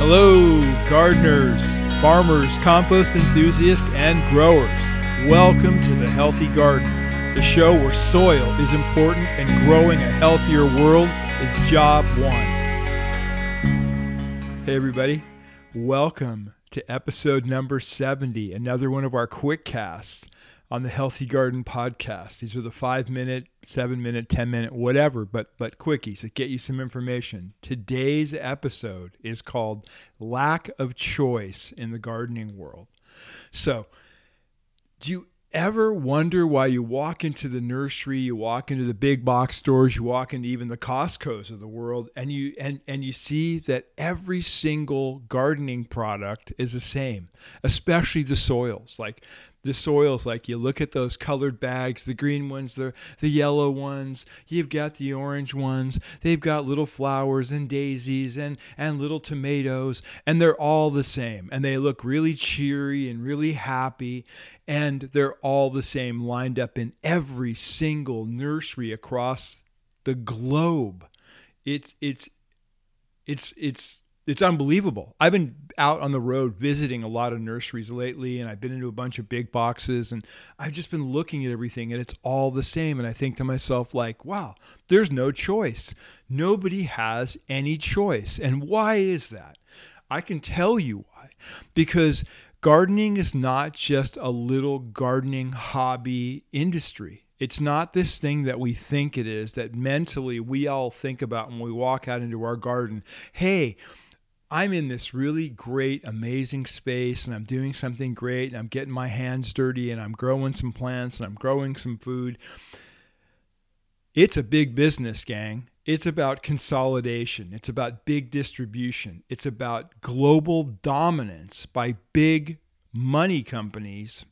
Hello, gardeners, farmers, compost enthusiasts, and growers. Welcome to The Healthy Garden, the show where soil is important and growing a healthier world is job one. Hey, everybody. Welcome to episode number 70, another one of our quick casts on the Healthy Garden podcast. These are the five minute, seven minute, 10 minute, whatever, but, but quickies that get you some information. Today's episode is called Lack of Choice in the Gardening World. So, do you ever wonder why you walk into the nursery, you walk into the big box stores, you walk into even the Costco's of the world, and you and, and you see that every single gardening product is the same, especially the soils. Like the soils like you look at those colored bags the green ones the the yellow ones you've got the orange ones they've got little flowers and daisies and and little tomatoes and they're all the same and they look really cheery and really happy and they're all the same lined up in every single nursery across the globe. It's it's it's it's it's unbelievable. I've been out on the road visiting a lot of nurseries lately, and I've been into a bunch of big boxes, and I've just been looking at everything, and it's all the same. And I think to myself, like, wow, there's no choice. Nobody has any choice. And why is that? I can tell you why. Because gardening is not just a little gardening hobby industry. It's not this thing that we think it is, that mentally we all think about when we walk out into our garden. Hey, I'm in this really great, amazing space and I'm doing something great and I'm getting my hands dirty and I'm growing some plants and I'm growing some food. It's a big business, gang. It's about consolidation. It's about big distribution. It's about global dominance by big money companies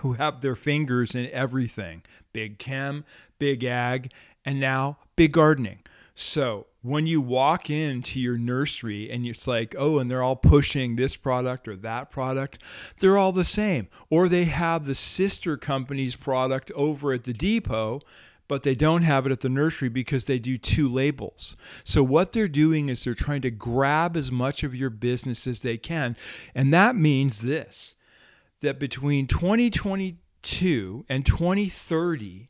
who have their fingers in everything big chem, big ag, and now big gardening. So when you walk into your nursery and it's like, oh, and they're all pushing this product or that product, they're all the same. Or they have the sister company's product over at the depot, but they don't have it at the nursery because they do two labels. So what they're doing is they're trying to grab as much of your business as they can. And that means this that between 2022 and 2030,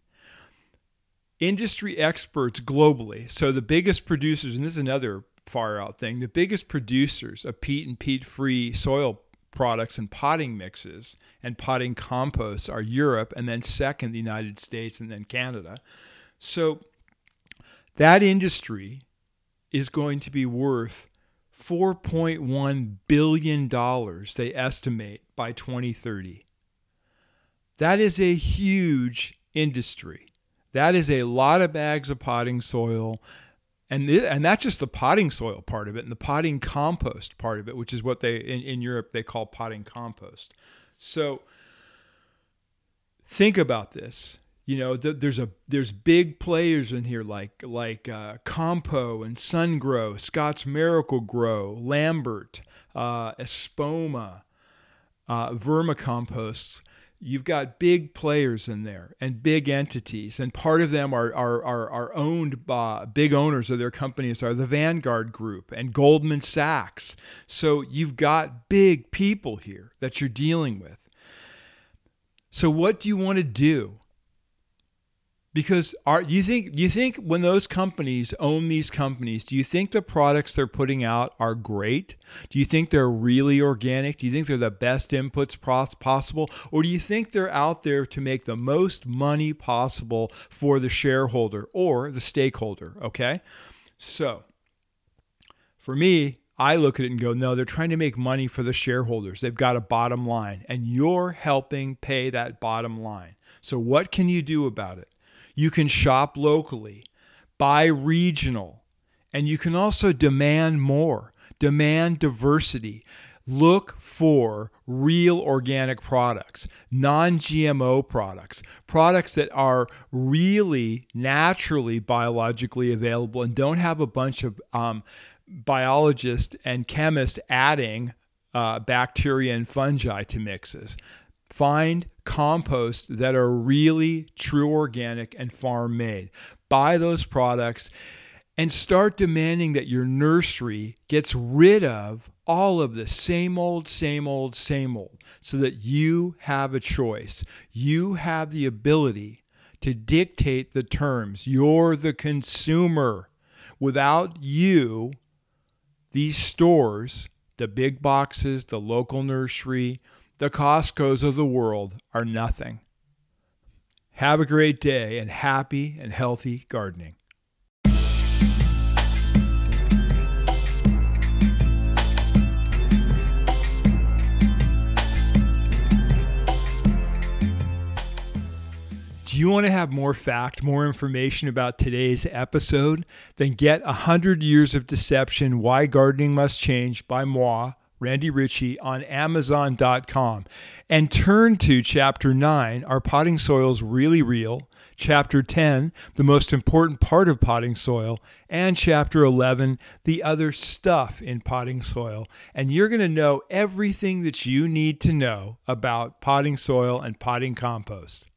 industry experts globally, so the biggest producers, and this is another far out thing, the biggest producers of peat and peat free soil products and potting mixes and potting composts are Europe, and then second, the United States, and then Canada. So that industry is going to be worth $4.1 billion, they estimate, by 2030. That is a huge industry. That is a lot of bags of potting soil. And, th- and that's just the potting soil part of it and the potting compost part of it, which is what they in, in Europe they call potting compost. So think about this. You know, th- there's a there's big players in here like like uh, Compo and Sun Gro, Scotts Miracle-Gro, Lambert, uh, Espoma, uh, Vermicompost you've got big players in there and big entities and part of them are, are, are, are owned by big owners of their companies are the vanguard group and goldman sachs. So you've got big people here that you're dealing with. So what do you want to do because are you think you think when those companies own these companies do you think the products they're putting out are great do you think they're really organic do you think they're the best inputs possible or do you think they're out there to make the most money possible for the shareholder or the stakeholder okay so for me I look at it and go, no, they're trying to make money for the shareholders. They've got a bottom line, and you're helping pay that bottom line. So, what can you do about it? You can shop locally, buy regional, and you can also demand more, demand diversity. Look for real organic products, non GMO products, products that are really naturally biologically available and don't have a bunch of um, biologists and chemists adding uh, bacteria and fungi to mixes. Find composts that are really true organic and farm made. Buy those products and start demanding that your nursery gets rid of all of the same old, same old, same old, so that you have a choice. You have the ability to dictate the terms. You're the consumer. Without you, these stores, the big boxes, the local nursery, the Costco's of the world are nothing. Have a great day and happy and healthy gardening. Do you want to have more fact, more information about today's episode? Then get 100 Years of Deception Why Gardening Must Change by moi, Randy Ritchie, on Amazon.com. And turn to Chapter 9 Are Potting Soils Really Real? Chapter 10 The Most Important Part of Potting Soil. And Chapter 11 The Other Stuff in Potting Soil. And you're going to know everything that you need to know about potting soil and potting compost.